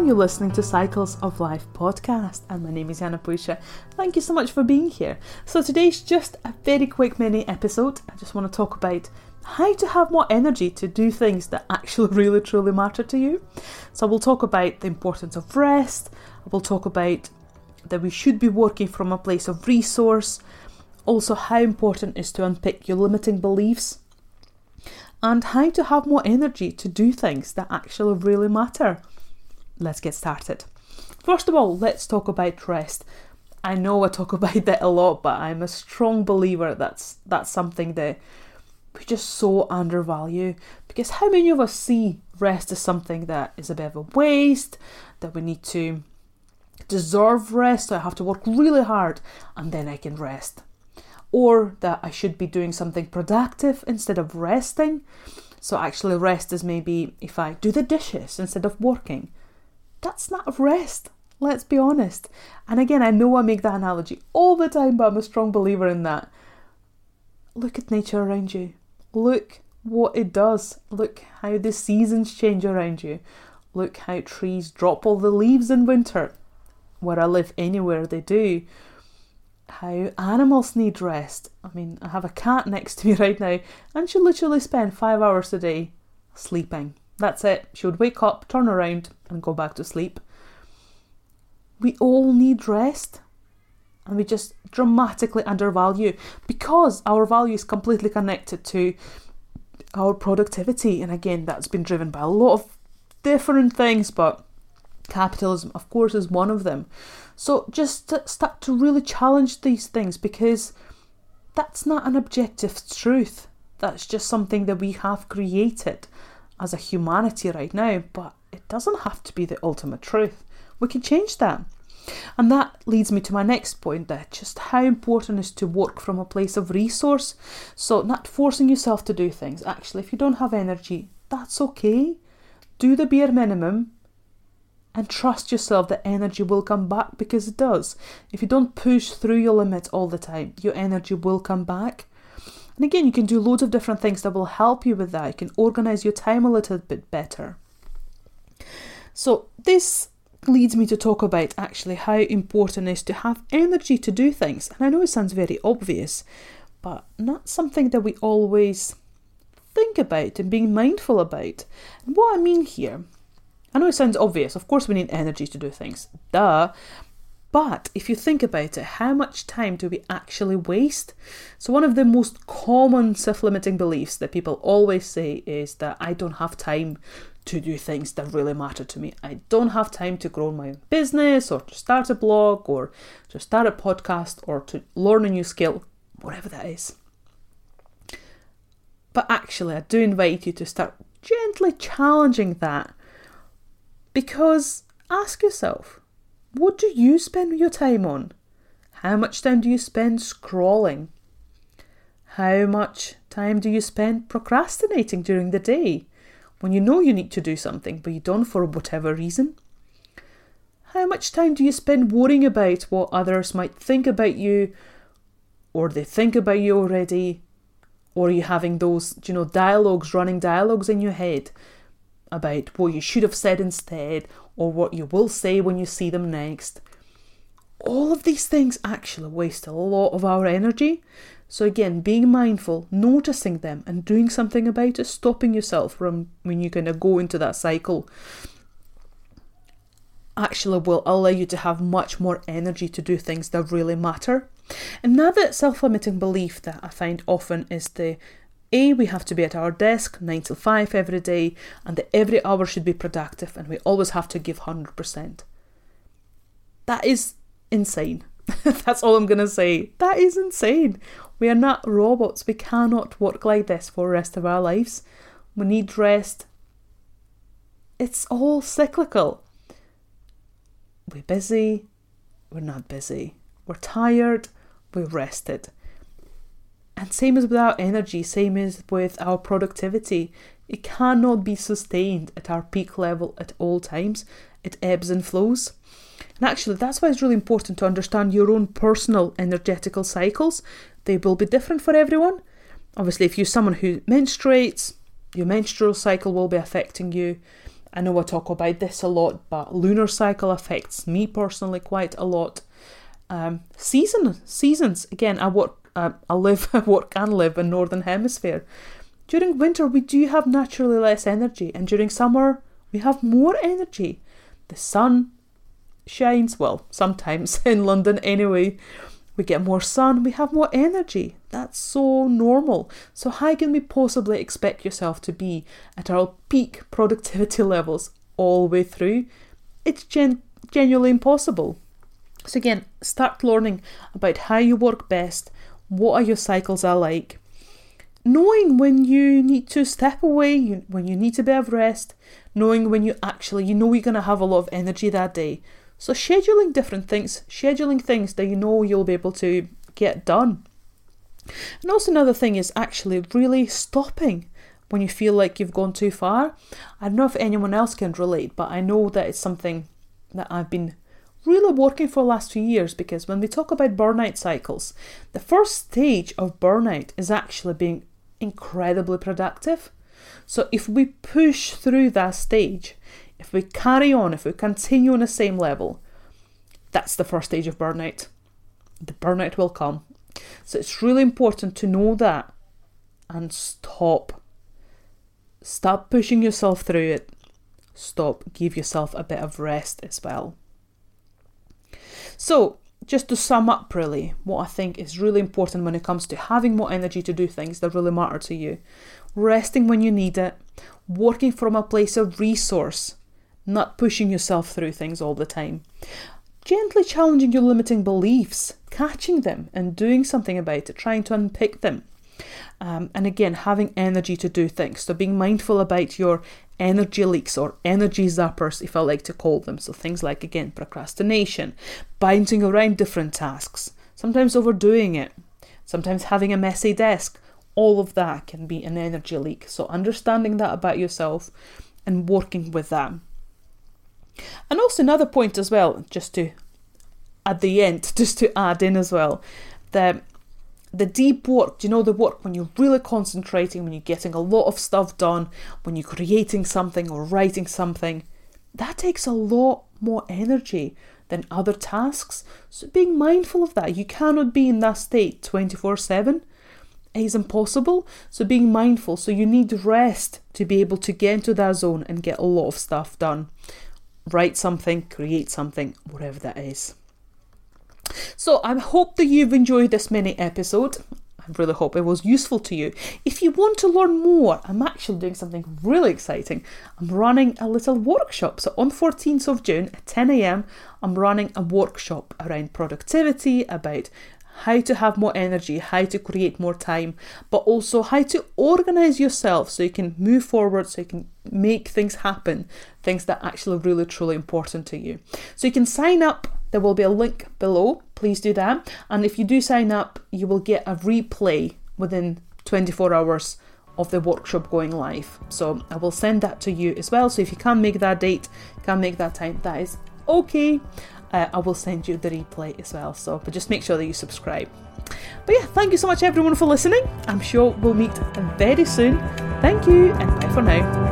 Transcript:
everyone. You're listening to Cycles of Life podcast, and my name is Jana Puisha. Thank you so much for being here. So, today's just a very quick mini episode. I just want to talk about how to have more energy to do things that actually really truly matter to you. So, we'll talk about the importance of rest, we'll talk about that we should be working from a place of resource, also, how important is to unpick your limiting beliefs and how to have more energy to do things that actually really matter let's get started. First of all, let's talk about rest. I know I talk about that a lot, but I'm a strong believer that's that's something that we just so undervalue because how many of us see rest as something that is a bit of a waste, that we need to deserve rest, so I have to work really hard and then I can rest. Or that I should be doing something productive instead of resting. So actually rest is maybe if I do the dishes instead of working that's not rest. Let's be honest. And again, I know I make that analogy all the time, but I'm a strong believer in that. Look at nature around you. Look what it does. Look how the seasons change around you. Look how trees drop all the leaves in winter. Where I live, anywhere they do. How animals need rest. I mean, I have a cat next to me right now, and she literally spends five hours a day sleeping. That's it. She would wake up, turn around, and go back to sleep. We all need rest. And we just dramatically undervalue because our value is completely connected to our productivity. And again, that's been driven by a lot of different things, but capitalism, of course, is one of them. So just start to really challenge these things because that's not an objective truth. That's just something that we have created as a humanity right now, but it doesn't have to be the ultimate truth. We can change that. And that leads me to my next point that just how important is to work from a place of resource. So, not forcing yourself to do things. Actually, if you don't have energy, that's okay. Do the bare minimum and trust yourself that energy will come back because it does. If you don't push through your limits all the time, your energy will come back. And again, you can do loads of different things that will help you with that. You can organize your time a little bit better. So, this leads me to talk about actually how important it is to have energy to do things. And I know it sounds very obvious, but not something that we always think about and being mindful about. And what I mean here, I know it sounds obvious, of course, we need energy to do things, duh, but if you think about it, how much time do we actually waste? So, one of the most common self limiting beliefs that people always say is that I don't have time to do things that really matter to me. I don't have time to grow my own business or to start a blog or to start a podcast or to learn a new skill, whatever that is. But actually, I do invite you to start gently challenging that because ask yourself what do you spend your time on? How much time do you spend scrolling? How much time do you spend procrastinating during the day when you know you need to do something but you don't for whatever reason? How much time do you spend worrying about what others might think about you or they think about you already? Or are you having those, you know, dialogues, running dialogues in your head about what you should have said instead or what you will say when you see them next. All of these things actually waste a lot of our energy. So, again, being mindful, noticing them, and doing something about it, stopping yourself from when you kind of go into that cycle, actually will allow you to have much more energy to do things that really matter. Another self limiting belief that I find often is the a, we have to be at our desk 9 till 5 every day, and that every hour should be productive, and we always have to give 100%. That is insane. That's all I'm going to say. That is insane. We are not robots. We cannot work like this for the rest of our lives. We need rest. It's all cyclical. We're busy, we're not busy. We're tired, we're rested. And same as with our energy, same as with our productivity. It cannot be sustained at our peak level at all times. It ebbs and flows. And actually, that's why it's really important to understand your own personal energetical cycles. They will be different for everyone. Obviously, if you're someone who menstruates, your menstrual cycle will be affecting you. I know I talk about this a lot, but lunar cycle affects me personally quite a lot. Um, season seasons again. I work, uh, I live, work and live in northern hemisphere. During winter, we do have naturally less energy, and during summer, we have more energy. The sun shines well sometimes in London anyway. We get more sun, we have more energy. That's so normal. So, how can we possibly expect yourself to be at our peak productivity levels all the way through? It's gen- genuinely impossible. So, again, start learning about how you work best, what are your cycles are like, knowing when you need to step away, when you need to be of rest, knowing when you actually, you know, you're going to have a lot of energy that day. So, scheduling different things, scheduling things that you know you'll be able to get done. And also, another thing is actually really stopping when you feel like you've gone too far. I don't know if anyone else can relate, but I know that it's something that I've been really working for the last few years because when we talk about burnout cycles, the first stage of burnout is actually being incredibly productive. So if we push through that stage, if we carry on, if we continue on the same level, that's the first stage of burnout. The burnout will come. So it's really important to know that and stop. Stop pushing yourself through it. Stop. Give yourself a bit of rest as well. So, just to sum up, really, what I think is really important when it comes to having more energy to do things that really matter to you, resting when you need it, working from a place of resource, not pushing yourself through things all the time, gently challenging your limiting beliefs, catching them and doing something about it, trying to unpick them. Um, and again, having energy to do things. So, being mindful about your energy leaks or energy zappers, if I like to call them. So, things like, again, procrastination, bouncing around different tasks, sometimes overdoing it, sometimes having a messy desk. All of that can be an energy leak. So, understanding that about yourself and working with that. And also, another point as well, just to at the end, just to add in as well, that the deep work, you know the work when you're really concentrating, when you're getting a lot of stuff done, when you're creating something or writing something, that takes a lot more energy than other tasks. So being mindful of that, you cannot be in that state 24 7. It is impossible. So being mindful, so you need rest to be able to get into that zone and get a lot of stuff done. Write something, create something, whatever that is. So I hope that you've enjoyed this mini episode. I really hope it was useful to you. If you want to learn more, I'm actually doing something really exciting. I'm running a little workshop. So on 14th of June at 10 a.m., I'm running a workshop around productivity, about how to have more energy, how to create more time, but also how to organize yourself so you can move forward, so you can make things happen, things that are actually really truly important to you. So you can sign up there will be a link below. Please do that. And if you do sign up, you will get a replay within 24 hours of the workshop going live. So I will send that to you as well. So if you can't make that date, can't make that time, that is okay. Uh, I will send you the replay as well. So, but just make sure that you subscribe. But yeah, thank you so much everyone for listening. I'm sure we'll meet very soon. Thank you and bye for now.